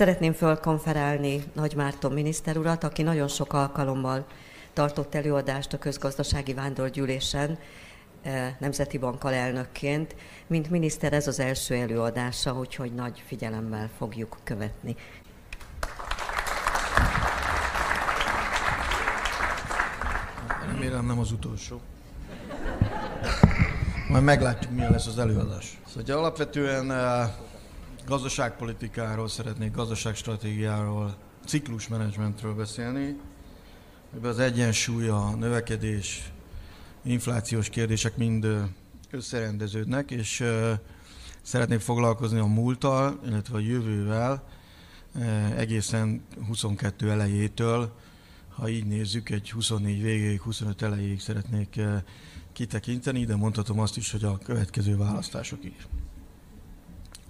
Szeretném fölkonferálni Nagy Márton miniszter urat, aki nagyon sok alkalommal tartott előadást a közgazdasági vándorgyűlésen, eh, Nemzeti Bank alelnökként. Mint miniszter ez az első előadása, úgyhogy nagy figyelemmel fogjuk követni. Remélem nem az utolsó. Majd meglátjuk, milyen lesz az előadás. Szóval alapvetően eh, gazdaságpolitikáról szeretnék, gazdaságstratégiáról, ciklusmenedzsmentről beszélni. Ebben az egyensúly, a növekedés, inflációs kérdések mind összerendeződnek, és szeretnék foglalkozni a múlttal, illetve a jövővel egészen 22 elejétől, ha így nézzük, egy 24 végéig, 25 elejéig szeretnék kitekinteni, de mondhatom azt is, hogy a következő választásokig.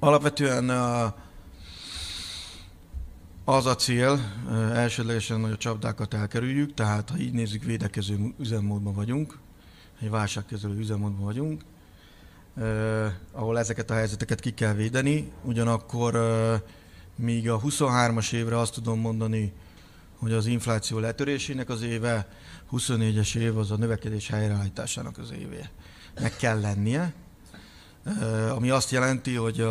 Alapvetően az a cél, elsődlegesen, hogy a csapdákat elkerüljük, tehát ha így nézzük, védekező üzemmódban vagyunk, egy válságkezelő üzemmódban vagyunk, ahol ezeket a helyzeteket ki kell védeni, ugyanakkor eh, míg a 23-as évre azt tudom mondani, hogy az infláció letörésének az éve, 24-es év az a növekedés helyreállításának az éve. Meg kell lennie, ami azt jelenti, hogy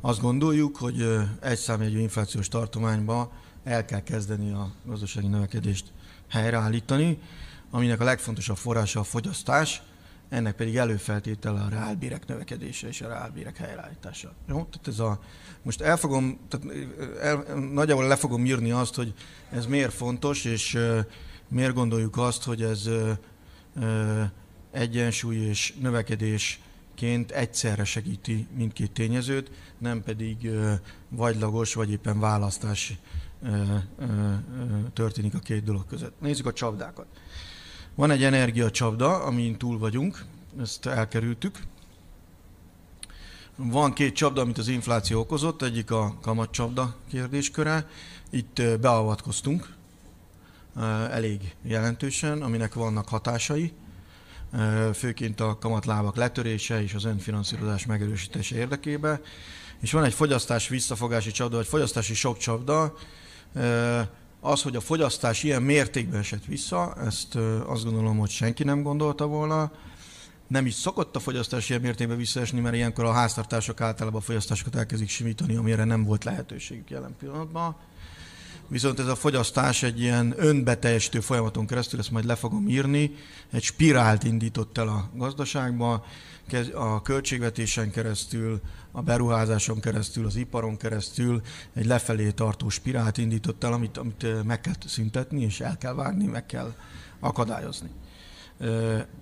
azt gondoljuk, hogy egy számjegyű inflációs tartományba el kell kezdeni a gazdasági növekedést helyreállítani, aminek a legfontosabb forrása a fogyasztás, ennek pedig előfeltétele a reálbérek növekedése és a reálbérek helyreállítása. Jó? Tehát ez a, most el fogom, tehát el, nagyjából le fogom írni azt, hogy ez miért fontos, és miért gondoljuk azt, hogy ez egyensúly és növekedés ként egyszerre segíti mindkét tényezőt, nem pedig vagylagos vagy éppen választás történik a két dolog között. Nézzük a csapdákat. Van egy energiacsapda, amin túl vagyunk, ezt elkerültük. Van két csapda, amit az infláció okozott, egyik a kamatcsapda kérdésköre. Itt beavatkoztunk elég jelentősen, aminek vannak hatásai főként a kamatlábak letörése és az önfinanszírozás megerősítése érdekében. És van egy fogyasztás visszafogási csapda, vagy fogyasztási sok csapda. Az, hogy a fogyasztás ilyen mértékben esett vissza, ezt azt gondolom, hogy senki nem gondolta volna. Nem is szokott a fogyasztás ilyen mértékben visszaesni, mert ilyenkor a háztartások általában a fogyasztásokat elkezdik simítani, amire nem volt lehetőségük jelen pillanatban. Viszont ez a fogyasztás egy ilyen önbeteljesítő folyamaton keresztül, ezt majd le fogom írni, egy spirált indított el a gazdaságba, a költségvetésen keresztül, a beruházáson keresztül, az iparon keresztül egy lefelé tartó spirált indított el, amit, amit meg kell szüntetni, és el kell vágni, meg kell akadályozni.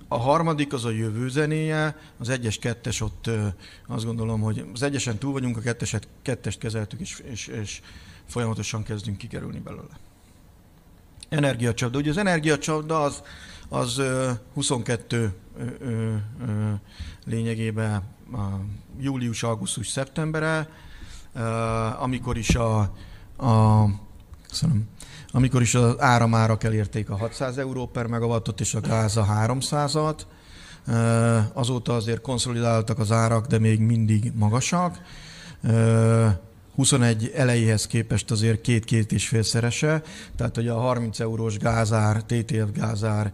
A harmadik az a jövő zenéje, az egyes, kettes ott azt gondolom, hogy az egyesen túl vagyunk, a ketteset, kettest kezeltük, és, és, és folyamatosan kezdünk kikerülni belőle. Energiacsapda. Ugye az energiacsapda az, az 22 lényegében július, augusztus, szeptembere, amikor is a, a köszönöm, amikor is az áramárak elérték a 600 euró per megawattot és a gáz a 300-at. Azóta azért konszolidáltak az árak, de még mindig magasak. 21 elejéhez képest azért két-két és félszerese, tehát hogy a 30 eurós gázár, TTF gázár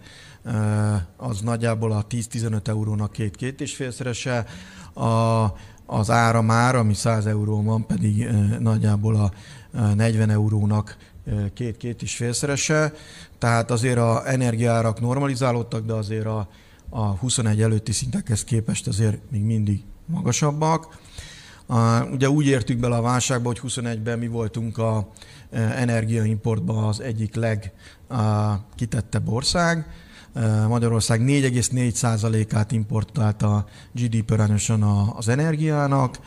az nagyjából a 10-15 eurónak két-két és félszerese, a, az ára már, ami 100 euró van, pedig nagyjából a 40 eurónak két-két és félszerese, tehát azért a energiárak normalizálódtak, de azért a, a 21 előtti szintekhez képest azért még mindig magasabbak. Ugye úgy értünk bele a válságba, hogy 21-ben mi voltunk a e, energiaimportban az egyik legkitettebb ország. E, Magyarország 4,4%-át importált a GDP arányosan az energiának.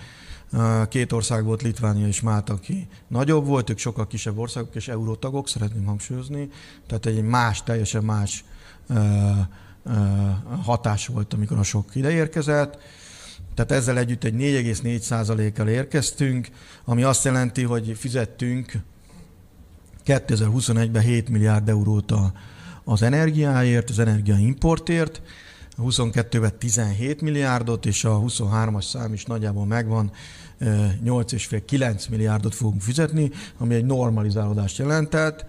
E, két ország volt, Litvánia és Málta, aki nagyobb volt, ők sokkal kisebb országok és eurótagok, szeretném hangsúlyozni. Tehát egy más, teljesen más hatás volt, amikor a sok ide érkezett. Tehát ezzel együtt egy 4,4%-kal érkeztünk, ami azt jelenti, hogy fizettünk 2021-ben 7 milliárd eurót az energiáért, az energiaimportért, a 22-ben 17 milliárdot, és a 23-as szám is nagyjából megvan, 8,5-9 milliárdot fogunk fizetni, ami egy normalizálódást jelentett.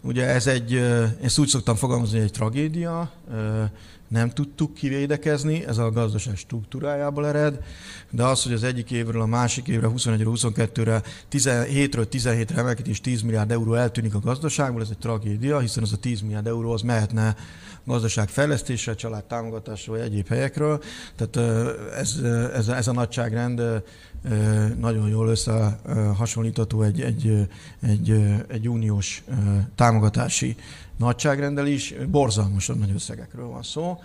Ugye ez egy, ezt úgy szoktam fogalmazni, hogy egy tragédia, nem tudtuk kivédekezni, ez a gazdaság struktúrájából ered, de az, hogy az egyik évről a másik évre, 21-22-re, 17-ről 17-re emelkedés 10 milliárd euró eltűnik a gazdaságból, ez egy tragédia, hiszen az a 10 milliárd euró az mehetne gazdaságfejlesztésre, családtámogatásra vagy egyéb helyekről. Tehát ez, ez, ez a nagyságrend nagyon jól összehasonlítható egy, egy, egy, egy uniós támogatási nagyságrendel is, borzalmasan nagy összegekről van szó.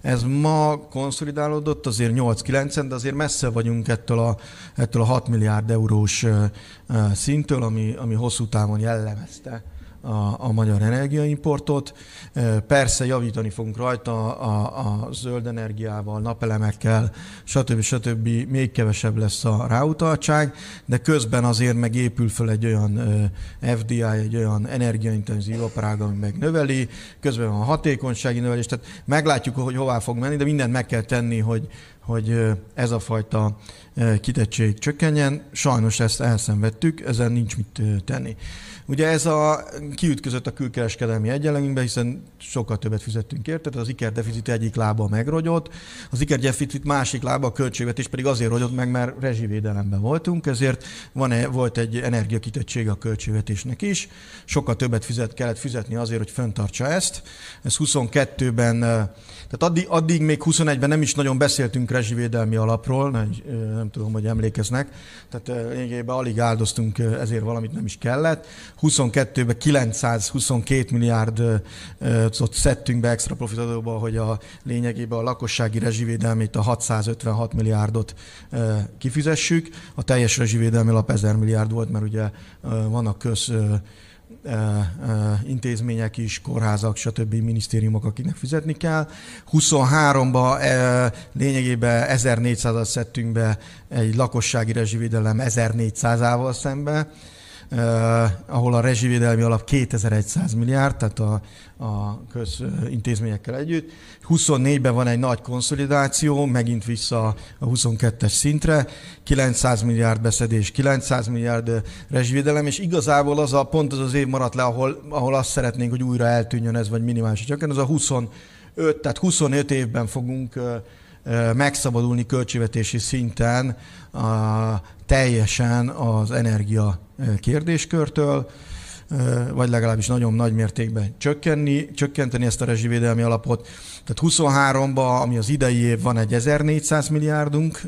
Ez ma konszolidálódott azért 8-9, de azért messze vagyunk ettől a, ettől a 6 milliárd eurós szinttől, ami, ami hosszú távon jellemezte a, a magyar energiaimportot. Persze javítani fogunk rajta a, a zöld energiával, napelemekkel, stb. stb. Még kevesebb lesz a ráutaltság, de közben azért meg épül föl egy olyan FDI, egy olyan energiaintenzív aparág, ami meg növeli, közben van a hatékonysági növelés, tehát meglátjuk, hogy hová fog menni, de mindent meg kell tenni, hogy, hogy ez a fajta kitettség csökkenjen. Sajnos ezt elszenvedtük, ezen nincs mit tenni. Ugye ez a kiütközött a külkereskedelmi egyenlegünkbe, hiszen sokkal többet fizettünk érte, tehát az ikerdeficit egyik lába megrogyott, az ikerdeficit másik lába a költségvetés pedig azért rogyott meg, mert rezsivédelemben voltunk, ezért van -e, volt egy energiakitettség a költségvetésnek is, sokkal többet fizet, kellett fizetni azért, hogy föntartsa ezt. Ez 22-ben, tehát addig, addig még 21-ben nem is nagyon beszéltünk rezsivédelmi alapról, nem, nem tudom, hogy emlékeznek, tehát lényegében alig áldoztunk ezért valamit nem is kellett. 22-ben 922 milliárd szedtünk be extra profitadóba, hogy a lényegében a lakossági rezsivédelmét a 656 milliárdot kifizessük. A teljes rezsivédelmi alap 1000 milliárd volt, mert ugye vannak köz intézmények is, kórházak, stb. minisztériumok, akiknek fizetni kell. 23-ban lényegében 1400-at szedtünk be egy lakossági rezsivédelem 1400-ával szembe, eh, ahol a rezsivédelmi alap 2100 milliárd, tehát a, a közintézményekkel együtt. 24-ben van egy nagy konszolidáció, megint vissza a 22-es szintre, 900 milliárd beszedés, 900 milliárd rezsivédelem, és igazából az a pont az az év maradt le, ahol, ahol azt szeretnénk, hogy újra eltűnjön ez, vagy minimális csak az a 25, tehát 25 évben fogunk megszabadulni költségvetési szinten a, teljesen az energia kérdéskörtől, vagy legalábbis nagyon nagy mértékben csökkenni, csökkenteni ezt a rezsivédelmi alapot. Tehát 23-ban, ami az idei év, van egy 1400 milliárdunk,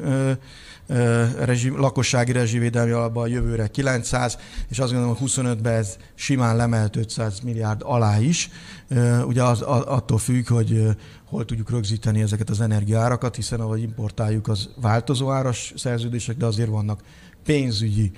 rezsi, lakossági rezsivédelmi alapban, jövőre 900, és azt gondolom, hogy 25-ben ez simán lemelt 500 milliárd alá is. Ugye az, attól függ, hogy hol tudjuk rögzíteni ezeket az energiárakat, hiszen ahogy importáljuk, az változó áras szerződések, de azért vannak pénzügyi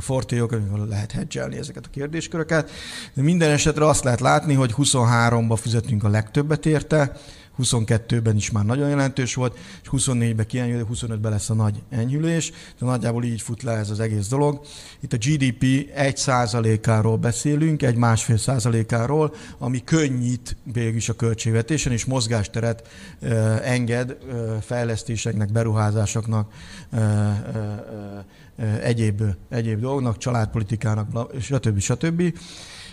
fortélyok, amikor lehet hedgelni ezeket a kérdésköröket. De minden esetre azt lehet látni, hogy 23-ba fizetünk a legtöbbet érte, 22-ben is már nagyon jelentős volt, és 24-ben kienyül, 25-ben lesz a nagy enyhülés, de nagyjából így fut le ez az egész dolog. Itt a GDP 1%-áról beszélünk, egy másfél százalékáról, ami könnyít végül a költségvetésen, és mozgásteret enged fejlesztéseknek, beruházásoknak, egyéb, egyéb dolgoknak, családpolitikának, stb. stb.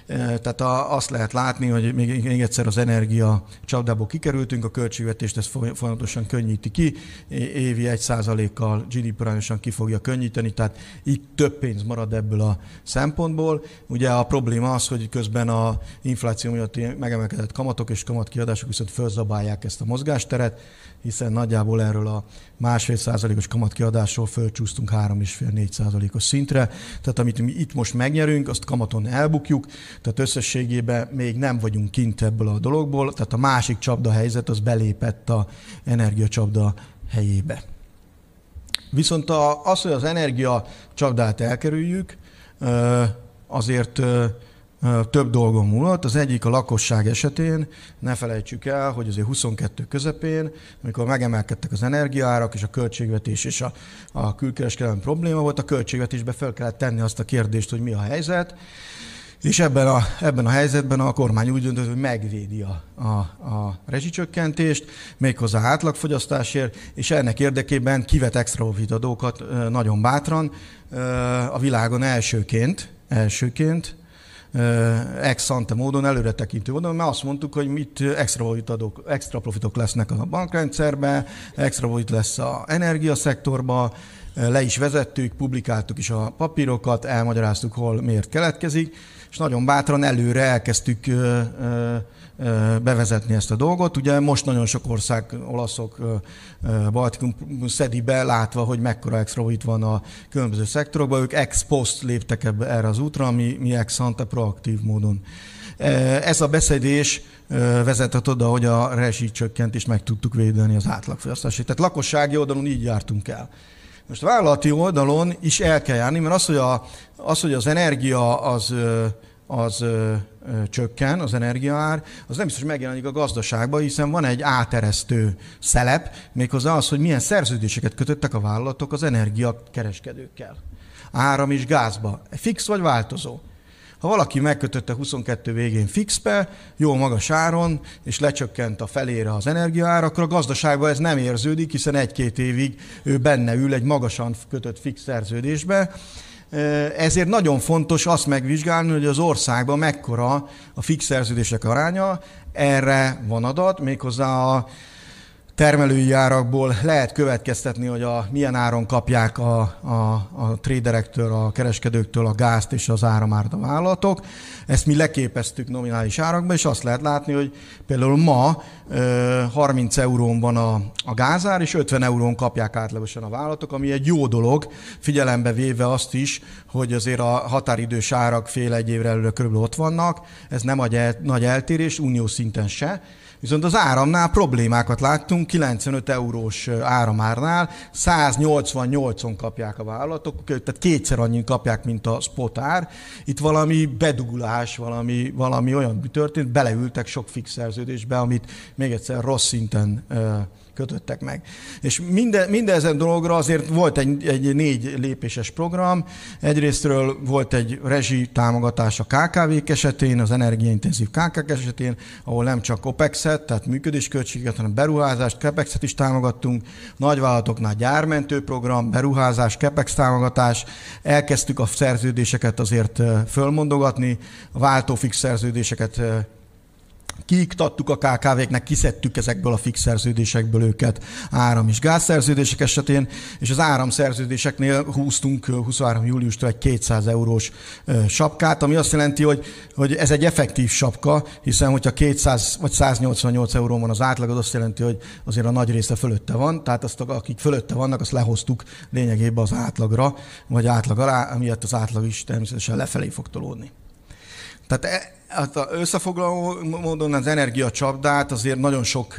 Tehát azt lehet látni, hogy még, még egyszer az energia csapdából kikerültünk, a költségvetést ezt folyamatosan könnyíti ki, évi egy százalékkal GDP arányosan ki fogja könnyíteni, tehát itt több pénz marad ebből a szempontból. Ugye a probléma az, hogy közben a infláció miatt megemelkedett kamatok és kamatkiadások viszont fölzabálják ezt a mozgásteret, hiszen nagyjából erről a másfél százalékos kamatkiadásról fölcsúsztunk 3,5-4 százalékos szintre. Tehát amit mi itt most megnyerünk, azt kamaton elbukjuk, tehát összességében még nem vagyunk kint ebből a dologból, tehát a másik csapda helyzet az belépett a energiacsapda helyébe. Viszont az, hogy az energia csapdát elkerüljük, azért több dolgon múlott. Az egyik a lakosság esetén, ne felejtsük el, hogy azért 22 közepén, amikor megemelkedtek az energiaárak és a költségvetés és a, a külkereskedelmi probléma volt, a költségvetésbe fel kellett tenni azt a kérdést, hogy mi a helyzet. És ebben a, ebben a helyzetben a kormány úgy döntött, hogy megvédi a, a, a rezsicsökkentést, méghozzá átlagfogyasztásért, és ennek érdekében kivet extra adókat nagyon bátran a világon elsőként, elsőként, ex ante módon, előre tekintő módon, mert azt mondtuk, hogy mit extra, adók, extra profitok lesznek a bankrendszerben, extra profit lesz a energiaszektorban, le is vezettük, publikáltuk is a papírokat, elmagyaráztuk, hol miért keletkezik, és nagyon bátran előre elkezdtük bevezetni ezt a dolgot. Ugye most nagyon sok ország, olaszok, Baltikum szedi be, látva, hogy mekkora extra itt van a különböző szektorokban, ők ex post léptek ebbe, erre az útra, mi, mi ex ante proaktív módon. Ez a beszédés vezetett oda, hogy a rezsicsökkentést meg tudtuk védeni az átlagfogyasztásét. Tehát lakossági oldalon így jártunk el. Most vállalati oldalon is el kell járni, mert az, hogy, a, az, hogy az energia az, az ö, ö, csökken, az energiaár, az nem biztos, hogy megjelenik a gazdaságban, hiszen van egy áteresztő szelep, méghozzá az, hogy milyen szerződéseket kötöttek a vállalatok az energiakereskedőkkel. Áram és gázba. Fix vagy változó. Ha valaki megkötötte 22 végén fixbe, jó magas áron, és lecsökkent a felére az energiaár, akkor a gazdaságban ez nem érződik, hiszen egy-két évig ő benne ül egy magasan kötött fix szerződésbe, ezért nagyon fontos azt megvizsgálni, hogy az országban mekkora a fix szerződések aránya. Erre van adat, méghozzá a termelői árakból lehet következtetni, hogy a, milyen áron kapják a, a, a traderektől, a kereskedőktől a gázt és az áramárt a vállalatok. Ezt mi leképeztük nominális árakba, és azt lehet látni, hogy például ma 30 eurón van a, a gázár, és 50 eurón kapják átlagosan a vállalatok, ami egy jó dolog, figyelembe véve azt is, hogy azért a határidős árak fél egy évre előre körülbelül ott vannak, ez nem nagy eltérés, uniós szinten se, Viszont az áramnál problémákat láttunk, 95 eurós áramárnál 188-on kapják a vállalatok, tehát kétszer annyit kapják, mint a spot ár. Itt valami bedugulás, valami, valami olyan történt, beleültek sok fix szerződésbe, amit még egyszer rossz szinten kötöttek meg. És minden, mindezen dologra azért volt egy, egy négy lépéses program. Egyrésztről volt egy rezsi támogatás a KKV-k esetén, az energiaintenzív KKV esetén, ahol nem csak OPEX-et, tehát működésköltséget, hanem beruházást, CAPEX-et is támogattunk. Nagyvállalatoknál gyármentő program, beruházás, CAPEX támogatás. Elkezdtük a szerződéseket azért fölmondogatni, a váltófix szerződéseket kiiktattuk a KKV-knek, kiszedtük ezekből a fix szerződésekből őket áram- és gázszerződések esetén, és az áramszerződéseknél húztunk 23. júliustól egy 200 eurós sapkát, ami azt jelenti, hogy, hogy ez egy effektív sapka, hiszen hogyha 200 vagy 188 euró van az átlag, az azt jelenti, hogy azért a nagy része fölötte van, tehát azt, akik fölötte vannak, azt lehoztuk lényegében az átlagra, vagy átlag alá, amiatt az átlag is természetesen lefelé fog tolódni. Tehát e, Hát összefoglaló módon az energiacsapdát azért nagyon sok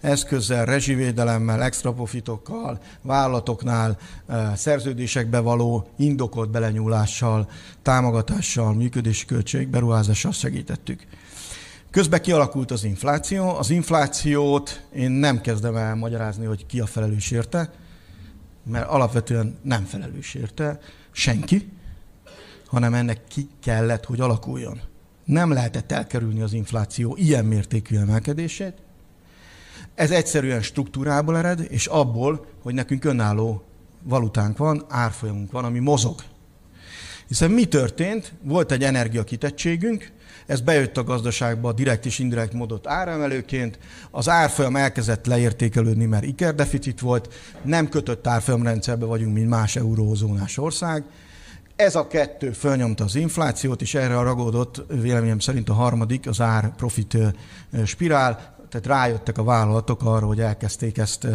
eszközzel, rezsivédelemmel, extra profitokkal, vállalatoknál, szerződésekbe való indokolt belenyúlással, támogatással, működési költség, beruházással segítettük. Közben kialakult az infláció. Az inflációt én nem kezdem el magyarázni, hogy ki a felelős érte, mert alapvetően nem felelős érte senki, hanem ennek ki kellett, hogy alakuljon nem lehetett elkerülni az infláció ilyen mértékű emelkedését. Ez egyszerűen struktúrából ered, és abból, hogy nekünk önálló valutánk van, árfolyamunk van, ami mozog. Hiszen mi történt? Volt egy energiakitettségünk, ez bejött a gazdaságba direkt és indirekt módot áremelőként, az árfolyam elkezdett leértékelődni, mert ikerdeficit volt, nem kötött árfolyamrendszerbe vagyunk, mint más eurózónás ország, ez a kettő fölnyomta az inflációt, és erre ragódott véleményem szerint a harmadik, az ár-profit spirál, tehát rájöttek a vállalatok arra, hogy elkezdték ezt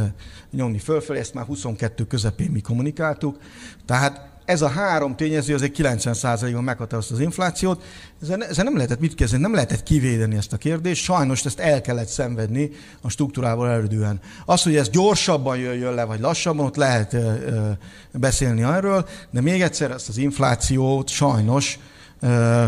nyomni fölfelé, ezt már 22 közepén mi kommunikáltuk. Tehát ez a három tényező azért 90%-ban meghatározta az inflációt. Ezzel, ezzel nem lehetett mit kezdeni, nem lehetett kivédeni ezt a kérdést, sajnos ezt el kellett szenvedni a struktúrából erődően. Az, hogy ez gyorsabban jöjjön le, vagy lassabban, ott lehet ö, ö, beszélni arról, de még egyszer ezt az inflációt sajnos, ö,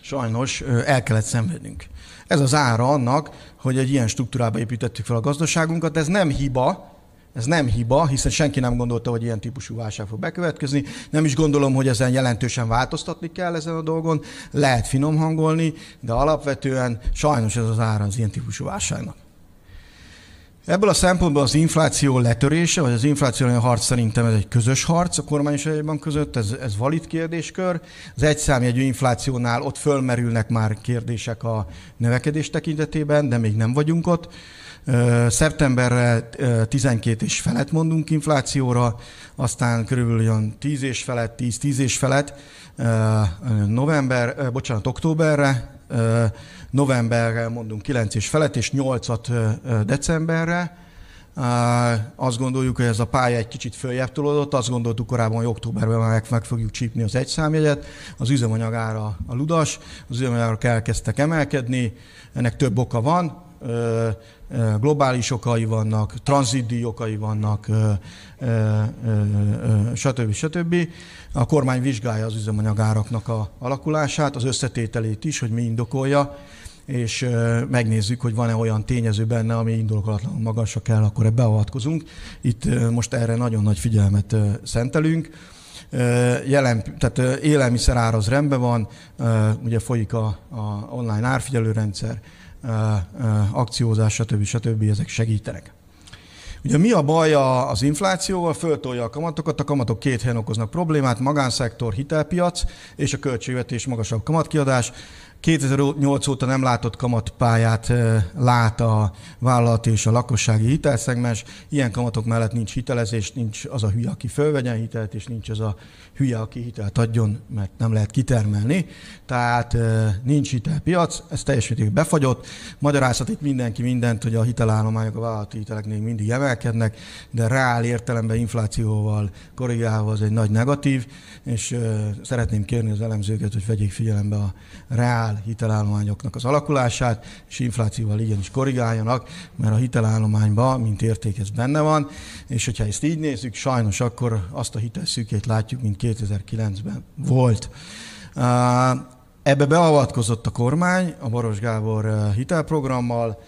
sajnos ö, el kellett szenvednünk. Ez az ára annak, hogy egy ilyen struktúrába építettük fel a gazdaságunkat, ez nem hiba, Ez nem hiba, hiszen senki nem gondolta, hogy ilyen típusú válság fog bekövetkezni. Nem is gondolom, hogy ezen jelentősen változtatni kell ezen a dolgon. Lehet finom hangolni, de alapvetően sajnos ez az ára az ilyen típusú válságnak. Ebből a szempontból az infláció letörése, vagy az infláció harc szerintem ez egy közös harc a kormányosságban között, ez, ez valid kérdéskör. Az egyszámjegyű inflációnál ott fölmerülnek már kérdések a növekedés tekintetében, de még nem vagyunk ott. Szeptemberre 12 és felett mondunk inflációra, aztán körülbelül olyan 10 és felett, 10-10 és felett, november, bocsánat, októberre, novemberre mondunk 9 és felett, és 8-at decemberre. Azt gondoljuk, hogy ez a pálya egy kicsit följebb tolódott, azt gondoltuk korábban, hogy októberben már meg, fogjuk csípni az egyszámjegyet, az üzemanyag ára a ludas, az üzemanyagárak elkezdtek emelkedni, ennek több oka van, globális okai vannak, tranzitdíj okai vannak, stb. stb. A kormány vizsgálja az üzemanyagáraknak a alakulását, az összetételét is, hogy mi indokolja, és megnézzük, hogy van-e olyan tényező benne, ami indokolatlanul magasra kell, akkor ebbe beavatkozunk. Itt most erre nagyon nagy figyelmet szentelünk. Jelen, tehát élelmiszer az rendben van, ugye folyik a, a online árfigyelőrendszer, akciózás, stb. stb. ezek segítenek. Ugye mi a baj az inflációval? Föltolja a kamatokat, a kamatok két helyen okoznak problémát, magánszektor, hitelpiac és a költségvetés magasabb kamatkiadás. 2008 óta nem látott kamatpályát lát a vállalat és a lakossági hitelszegmens. Ilyen kamatok mellett nincs hitelezés, nincs az a hülye, aki fölvegyen hitelt, és nincs az a hülye, aki hitelt adjon, mert nem lehet kitermelni. Tehát nincs hitelpiac, ez teljes mértékben befagyott. Magyarázhat itt mindenki mindent, hogy a hitelállományok a vállalati hiteleknél mindig emelkednek, de reál értelemben inflációval korrigálva az egy nagy negatív, és szeretném kérni az elemzőket, hogy vegyék figyelembe a reál hitelállományoknak az alakulását, és inflációval igenis korrigáljanak, mert a hitelállományban, mint érték, ez benne van, és hogyha ezt így nézzük, sajnos akkor azt a hitelszűkét látjuk, mint 2009-ben volt. Ebbe beavatkozott a kormány a Baros Gábor hitelprogrammal,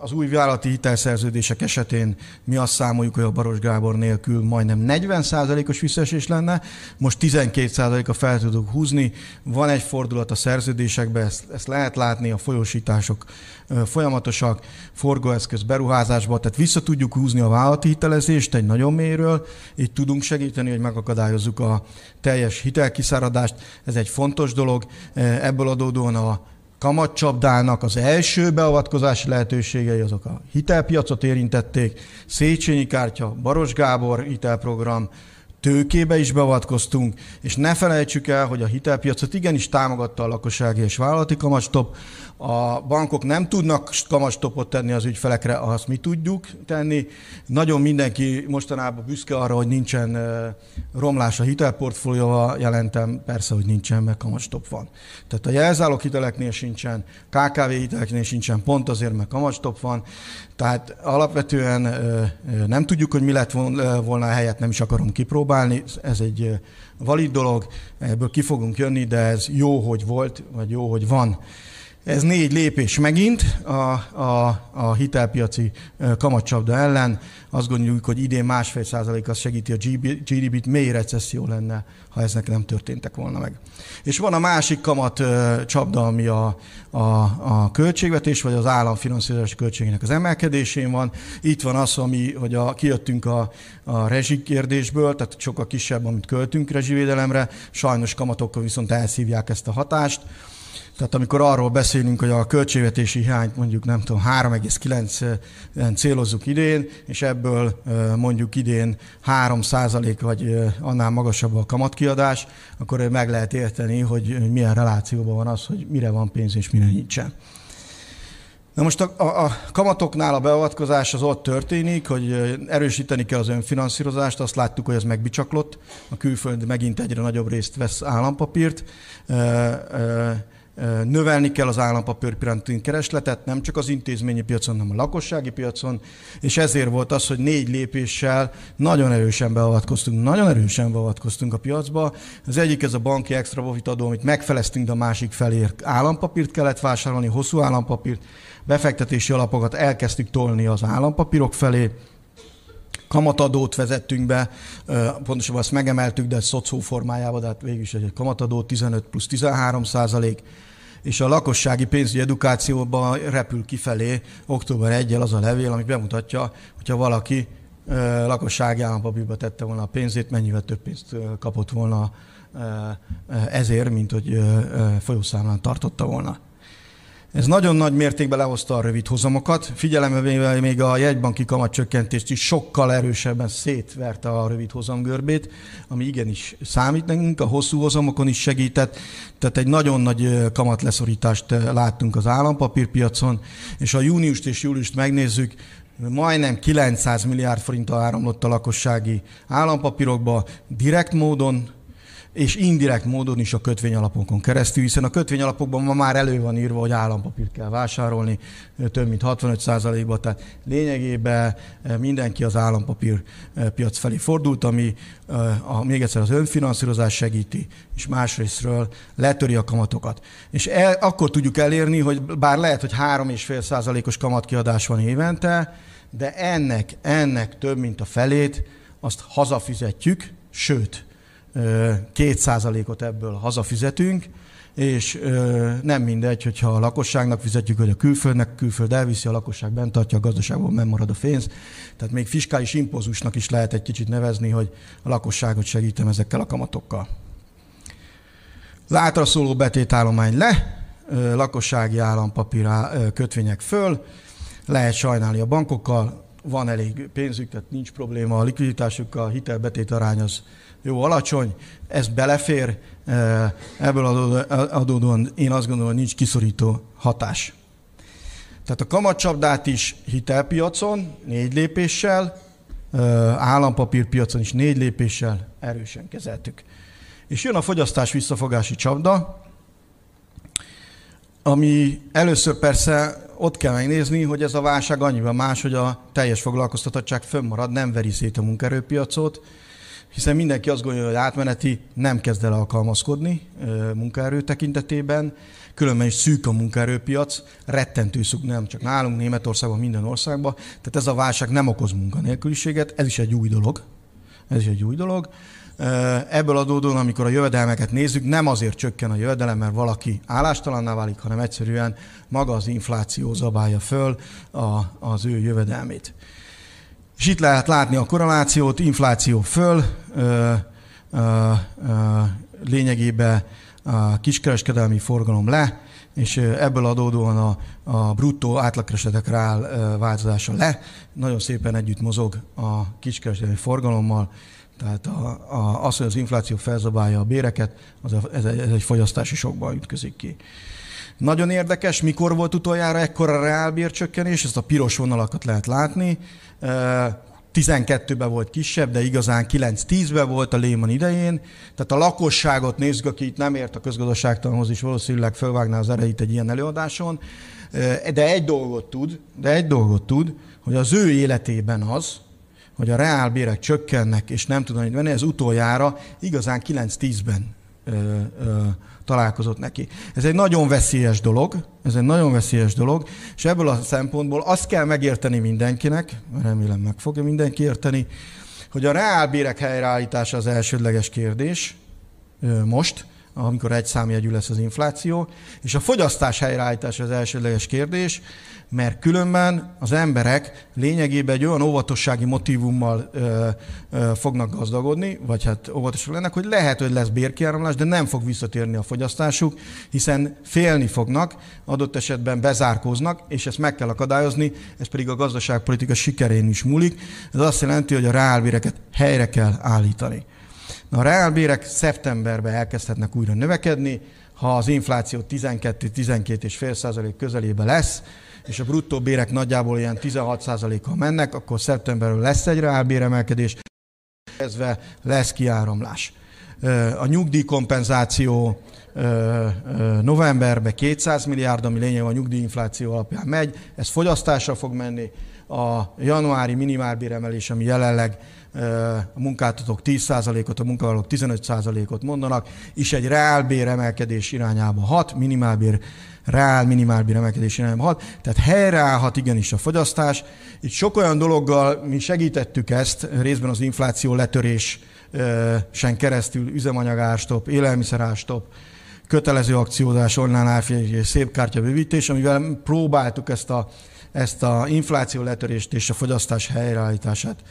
az új vállalati hitelszerződések esetén mi azt számoljuk, hogy a Baros Gábor nélkül majdnem 40%-os visszaesés lenne, most 12%-a fel tudunk húzni, van egy fordulat a szerződésekben, ezt, ezt lehet látni, a folyósítások folyamatosak, forgóeszköz beruházásba, tehát vissza tudjuk húzni a vállalati hitelezést egy nagyon mélyről, így tudunk segíteni, hogy megakadályozzuk a teljes hitelkiszáradást, ez egy fontos dolog, ebből adódóan a kamatcsapdának az első beavatkozási lehetőségei azok a hitelpiacot érintették, Széchenyi kártya, Baros Gábor hitelprogram, tőkébe is beavatkoztunk, és ne felejtsük el, hogy a hitelpiacot igenis támogatta a lakossági és vállalati kamatstop, a bankok nem tudnak kamastopot tenni az ügyfelekre, azt mi tudjuk tenni. Nagyon mindenki mostanában büszke arra, hogy nincsen romlás a hitelportfólióval, jelentem persze, hogy nincsen, mert kamastop van. Tehát a jelzálók hiteleknél sincsen, KKV hiteleknél sincsen, pont azért, mert kamastop van. Tehát alapvetően nem tudjuk, hogy mi lett volna a helyet, nem is akarom kipróbálni. Ez egy valid dolog, ebből ki fogunk jönni, de ez jó, hogy volt, vagy jó, hogy van. Ez négy lépés megint a, a, a hitelpiaci kamatcsapda ellen. Azt gondoljuk, hogy idén másfél százalék az segíti a GDP-t, mély recesszió lenne, ha eznek nem történtek volna meg. És van a másik kamat csapda, ami a, a, a költségvetés, vagy az államfinanszírozási költségének az emelkedésén van. Itt van az, ami, hogy a, kijöttünk a, a rezsi kérdésből, tehát sokkal kisebb, amit költünk rezsivédelemre, sajnos kamatokkal viszont elszívják ezt a hatást. Tehát amikor arról beszélünk, hogy a költségvetési hiányt mondjuk nem tudom 3,9 célozzuk idén, és ebből mondjuk idén 3% vagy annál magasabb a kamatkiadás, akkor meg lehet érteni, hogy milyen relációban van az, hogy mire van pénz és mire nincsen. Na most a, a, a kamatoknál a beavatkozás az ott történik, hogy erősíteni kell az önfinanszírozást, azt láttuk, hogy ez megbicsaklott, a külföld megint egyre nagyobb részt vesz állampapírt, növelni kell az állampapír piranti keresletet, nem csak az intézményi piacon, hanem a lakossági piacon, és ezért volt az, hogy négy lépéssel nagyon erősen beavatkoztunk, nagyon erősen beavatkoztunk a piacba. Az egyik ez a banki extra profit adó, amit megfeleztünk, de a másik felé állampapírt kellett vásárolni, hosszú állampapírt, befektetési alapokat elkezdtük tolni az állampapírok felé, kamatadót vezettünk be, pontosabban azt megemeltük, de szocó formájában, de hát végül is egy kamatadó 15 plusz 13 százalék, és a lakossági pénzügyi edukációban repül kifelé október 1 az a levél, ami bemutatja, hogyha valaki lakossági állampapírba tette volna a pénzét, mennyivel több pénzt kapott volna ezért, mint hogy folyószámlán tartotta volna. Ez nagyon nagy mértékben lehozta a rövid hozamokat, figyelembe még a jegybanki kamatcsökkentést is sokkal erősebben szétverte a rövid hozamgörbét, ami igenis számít nekünk, a hosszú hozamokon is segített, tehát egy nagyon nagy kamatleszorítást láttunk az állampapírpiacon, és a júniust és júliust megnézzük, majdnem 900 milliárd forint áramlott a lakossági állampapírokba direkt módon, és indirekt módon is a kötvényalapokon keresztül, hiszen a kötvényalapokban ma már elő van írva, hogy állampapírt kell vásárolni, több mint 65%-ban, tehát lényegében mindenki az állampapír piac felé fordult, ami a, még egyszer az önfinanszírozás segíti, és másrésztről letöri a kamatokat. És el, akkor tudjuk elérni, hogy bár lehet, hogy 3,5%-os kamatkiadás van évente, de ennek, ennek több mint a felét azt hazafizetjük, sőt, két százalékot ebből hazafizetünk, és nem mindegy, hogyha a lakosságnak fizetjük, hogy a külföldnek, külföld elviszi, a lakosság bent tartja a gazdaságban, nem marad a pénz. Tehát még fiskális impulzusnak is lehet egy kicsit nevezni, hogy a lakosságot segítem ezekkel a kamatokkal. Látra szóló betétállomány le, lakossági állampapír kötvények föl, lehet sajnálni a bankokkal, van elég pénzük, tehát nincs probléma a likviditásukkal, a hitelbetét arány az jó alacsony, ez belefér, ebből adódóan én azt gondolom, hogy nincs kiszorító hatás. Tehát a kamatcsapdát is hitelpiacon négy lépéssel, állampapírpiacon is négy lépéssel erősen kezeltük. És jön a fogyasztás visszafogási csapda, ami először persze ott kell megnézni, hogy ez a válság annyiban más, hogy a teljes foglalkoztatottság fönnmarad, nem veri szét a munkaerőpiacot, hiszen mindenki azt gondolja, hogy átmeneti nem kezd el alkalmazkodni munkaerő tekintetében, különben is szűk a munkaerőpiac, rettentő szűk, nem csak nálunk, Németországban, minden országban, tehát ez a válság nem okoz munkanélküliséget, ez is egy új dolog. Ez is egy új dolog. Ebből adódóan, amikor a jövedelmeket nézzük, nem azért csökken a jövedelem, mert valaki állástalanná válik, hanem egyszerűen maga az infláció zabálja föl a, az ő jövedelmét. És itt lehet látni a korrelációt, infláció föl, ö, ö, ö, lényegében a kiskereskedelmi forgalom le, és ebből adódóan a, a bruttó átlagkeresetek rá változása le. Nagyon szépen együtt mozog a kiskereskedelmi forgalommal, tehát a, a, az, hogy az infláció felzabálja a béreket, az a, ez, ez egy fogyasztási sokban ütközik ki. Nagyon érdekes, mikor volt utoljára ekkora reálbércsökkenés, ezt a piros vonalakat lehet látni. 12-ben volt kisebb, de igazán 9-10-ben volt a Lehman idején. Tehát a lakosságot nézzük, aki itt nem ért a közgazdaságtanhoz is valószínűleg felvágná az erejét egy ilyen előadáson. De egy dolgot tud, de egy dolgot tud, hogy az ő életében az, hogy a reálbérek csökkennek, és nem hogy venni, ez utoljára igazán 9-10-ben találkozott neki. Ez egy nagyon veszélyes dolog, ez egy nagyon veszélyes dolog, és ebből a szempontból azt kell megérteni mindenkinek, remélem meg fogja mindenki érteni, hogy a reálbérek helyreállítása az elsődleges kérdés most, amikor egy számjegyű lesz az infláció, és a fogyasztás helyreállítása az elsődleges kérdés, mert különben az emberek lényegében egy olyan óvatossági motivummal ö, ö, fognak gazdagodni, vagy hát óvatosak lennek, hogy lehet, hogy lesz bérkiáramlás, de nem fog visszatérni a fogyasztásuk, hiszen félni fognak, adott esetben bezárkóznak, és ezt meg kell akadályozni, ez pedig a gazdaságpolitika sikerén is múlik. Ez azt jelenti, hogy a reálbéreket helyre kell állítani. A reálbérek szeptemberben elkezdhetnek újra növekedni, ha az infláció 12-12,5 százalék közelébe lesz, és a bruttó bérek nagyjából ilyen 16%-kal mennek, akkor szeptemberről lesz egy reálbéremelkedés, ezve lesz kiáramlás. A nyugdíjkompenzáció novemberben 200 milliárd, ami lényeg a nyugdíjinfláció alapján megy, ez fogyasztásra fog menni, a januári minimálbéremelés, ami jelenleg a munkáltatók 10%-ot, a munkavállalók 15%-ot mondanak, és egy reálbér emelkedés irányába hat, minimálbér, reál minimálbér emelkedés irányába hat, tehát helyreállhat igenis a fogyasztás. Itt sok olyan dologgal mi segítettük ezt, részben az infláció letörés sen keresztül üzemanyagárstop, élelmiszerárstop, kötelező akciózás, online árfigyelés és szép kártya bővítés, amivel próbáltuk ezt a, ezt a infláció letörést és a fogyasztás helyreállítását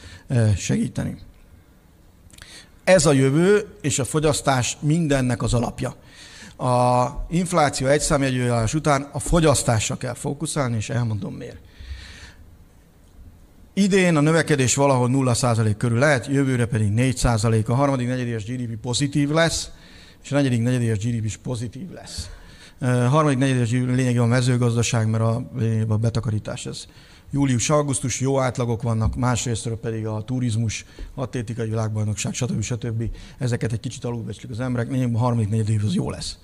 segíteni. Ez a jövő és a fogyasztás mindennek az alapja. A infláció egyszámjegyőállás után a fogyasztásra kell fókuszálni, és elmondom miért. Idén a növekedés valahol 0% körül lehet, jövőre pedig 4%. A harmadik negyedéves GDP pozitív lesz, és a negyedik negyedéves GDP is pozitív lesz. Harmadik negyedéves lényegében a mezőgazdaság, mert a, a betakarítás ez július-augusztus jó átlagok vannak, másrésztről pedig a turizmus, atlétikai világbajnokság, stb. stb. Ezeket egy kicsit alulbecslik az emberek, lényegében a harmadik negyed év az jó lesz.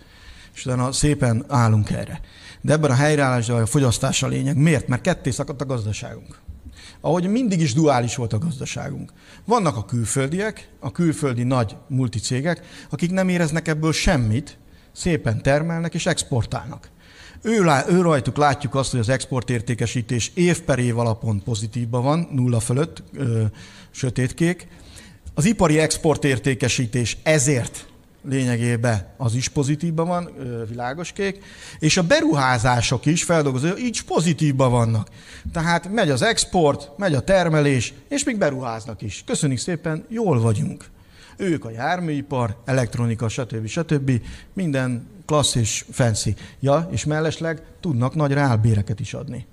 És utána szépen állunk erre. De ebben a helyreállásban a fogyasztás a lényeg. Miért? Mert ketté szakadt a gazdaságunk ahogy mindig is duális volt a gazdaságunk. Vannak a külföldiek, a külföldi nagy multicégek, akik nem éreznek ebből semmit, szépen termelnek és exportálnak. Ő, ő rajtuk látjuk azt, hogy az exportértékesítés év per év alapon pozitívban van, nulla fölött, ö, sötétkék. Az ipari exportértékesítés ezért lényegében az is pozitívban van, világos kék, és a beruházások is feldolgozó, így pozitívban vannak. Tehát megy az export, megy a termelés, és még beruháznak is. Köszönjük szépen, jól vagyunk. Ők a járműipar, elektronika, stb. stb. Minden klassz és fancy. Ja, és mellesleg tudnak nagy reálbéreket is adni.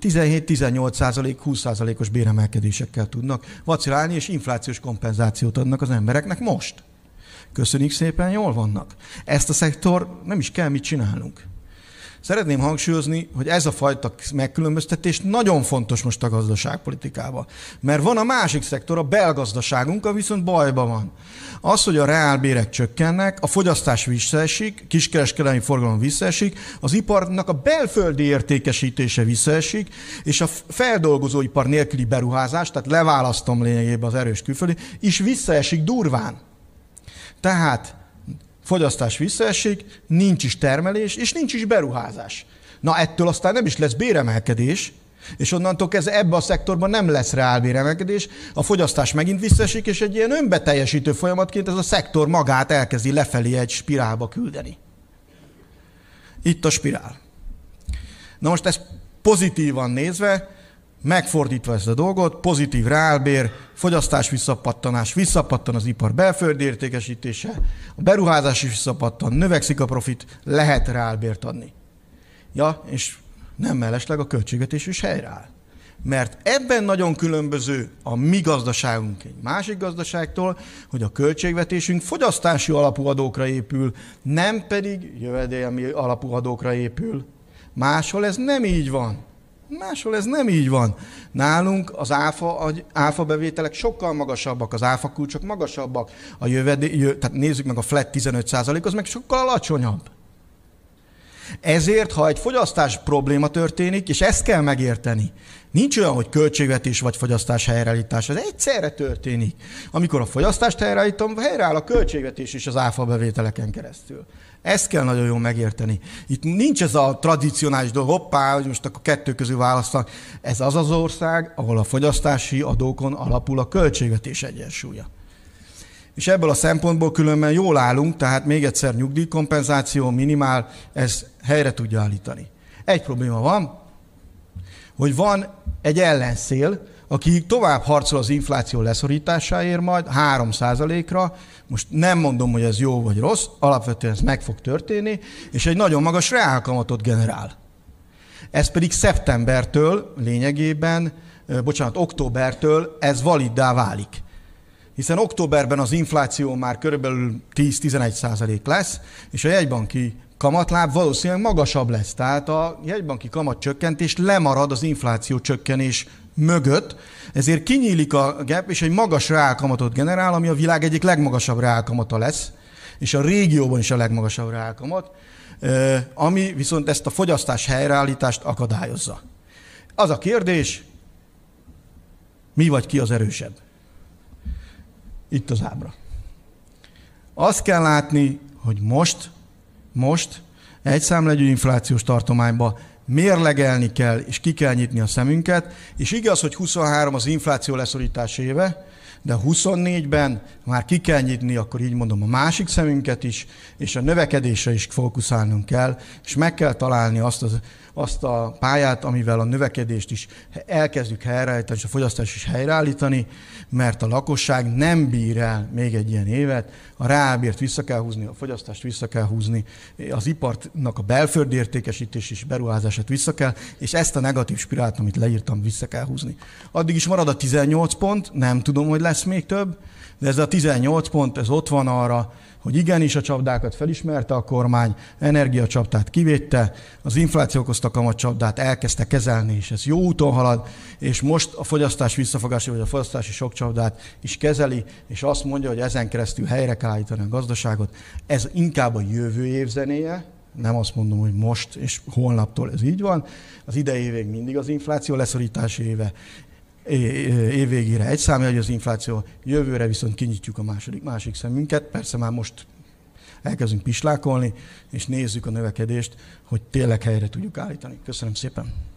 17-18 százalék, 20 százalékos béremelkedésekkel tudnak vacilálni, és inflációs kompenzációt adnak az embereknek most. Köszönjük szépen, jól vannak. Ezt a szektor nem is kell mit csinálnunk. Szeretném hangsúlyozni, hogy ez a fajta megkülönböztetés nagyon fontos most a gazdaságpolitikában. Mert van a másik szektor, a belgazdaságunk, ami viszont bajban van. Az, hogy a reálbérek csökkennek, a fogyasztás visszaesik, kiskereskedelmi forgalom visszaesik, az iparnak a belföldi értékesítése visszaesik, és a feldolgozóipar nélküli beruházás, tehát leválasztom lényegében az erős külföldi, is visszaesik durván. Tehát fogyasztás visszaesik, nincs is termelés, és nincs is beruházás. Na ettől aztán nem is lesz béremelkedés, és onnantól kezdve ebbe a szektorban nem lesz reálbéremelkedés, a fogyasztás megint visszaesik, és egy ilyen önbeteljesítő folyamatként ez a szektor magát elkezdi lefelé egy spirálba küldeni. Itt a spirál. Na most ezt pozitívan nézve, megfordítva ezt a dolgot, pozitív reálbér, fogyasztás visszapattanás, visszapattan az ipar belföldi értékesítése, a beruházás is visszapattan, növekszik a profit, lehet reálbért adni. Ja, és nem mellesleg a költségvetés is helyreáll. Mert ebben nagyon különböző a mi gazdaságunk egy másik gazdaságtól, hogy a költségvetésünk fogyasztási alapú adókra épül, nem pedig jövedelmi alapú adókra épül. Máshol ez nem így van. Máshol ez nem így van. Nálunk az áfa, áfa bevételek sokkal magasabbak, az áfa kulcsok magasabbak. A jövedé, jö, tehát nézzük meg a flat 15% az meg sokkal alacsonyabb. Ezért, ha egy fogyasztás probléma történik, és ezt kell megérteni, nincs olyan, hogy költségvetés vagy fogyasztás helyreállítás, ez egyszerre történik. Amikor a fogyasztást helyreállítom, helyreáll a költségvetés is az áfa bevételeken keresztül. Ezt kell nagyon jól megérteni. Itt nincs ez a tradicionális dolog, hoppá, hogy most akkor kettő közül választanak. Ez az az ország, ahol a fogyasztási adókon alapul a költségvetés egyensúlya. És ebből a szempontból különben jól állunk, tehát még egyszer nyugdíjkompenzáció, minimál, ez helyre tudja állítani. Egy probléma van, hogy van egy ellenszél, aki tovább harcol az infláció leszorításáért majd 3%-ra, most nem mondom, hogy ez jó vagy rossz, alapvetően ez meg fog történni, és egy nagyon magas reálkamatot generál. Ez pedig szeptembertől lényegében, bocsánat, októbertől ez validdá válik. Hiszen októberben az infláció már körülbelül 10-11 százalék lesz, és a jegybanki kamatláb valószínűleg magasabb lesz. Tehát a jegybanki kamatcsökkentés lemarad az infláció csökkenés mögött, ezért kinyílik a gap, és egy magas reálkamatot generál, ami a világ egyik legmagasabb reálkamata lesz, és a régióban is a legmagasabb reálkamat, ami viszont ezt a fogyasztás helyreállítást akadályozza. Az a kérdés, mi vagy ki az erősebb? itt az ábra. Azt kell látni, hogy most, most egy számlegyű inflációs tartományba. Mérlegelni kell, és ki kell nyitni a szemünket, és igaz, hogy 23 az infláció leszorítás éve, de 24-ben már ki kell nyitni, akkor így mondom, a másik szemünket is, és a növekedésre is fókuszálnunk kell, és meg kell találni azt, az, azt a pályát, amivel a növekedést is elkezdjük helyreállítani, és a fogyasztást is helyreállítani, mert a lakosság nem bír el még egy ilyen évet, a reálbért vissza kell húzni, a fogyasztást vissza kell húzni, az ipartnak a belföldi értékesítés és beruházását vissza kell, és ezt a negatív spirált, amit leírtam, vissza kell húzni. Addig is marad a 18 pont, nem tudom, hogy lesz még több, de ez a 18 pont, ez ott van arra, hogy igenis a csapdákat felismerte a kormány, energiacsapdát kivédte, az infláció okozta kamatcsapdát elkezdte kezelni, és ez jó úton halad, és most a fogyasztás visszafogási vagy a fogyasztási sokcsapdát is kezeli, és azt mondja, hogy ezen keresztül helyre kell állítani a gazdaságot. Ez inkább a jövő év zenéje, nem azt mondom, hogy most és holnaptól ez így van. Az idei évig mindig az infláció leszorítási éve, év végére egy számja, hogy az infláció, jövőre viszont kinyitjuk a második, másik szemünket, persze már most elkezdünk pislákolni, és nézzük a növekedést, hogy tényleg helyre tudjuk állítani. Köszönöm szépen!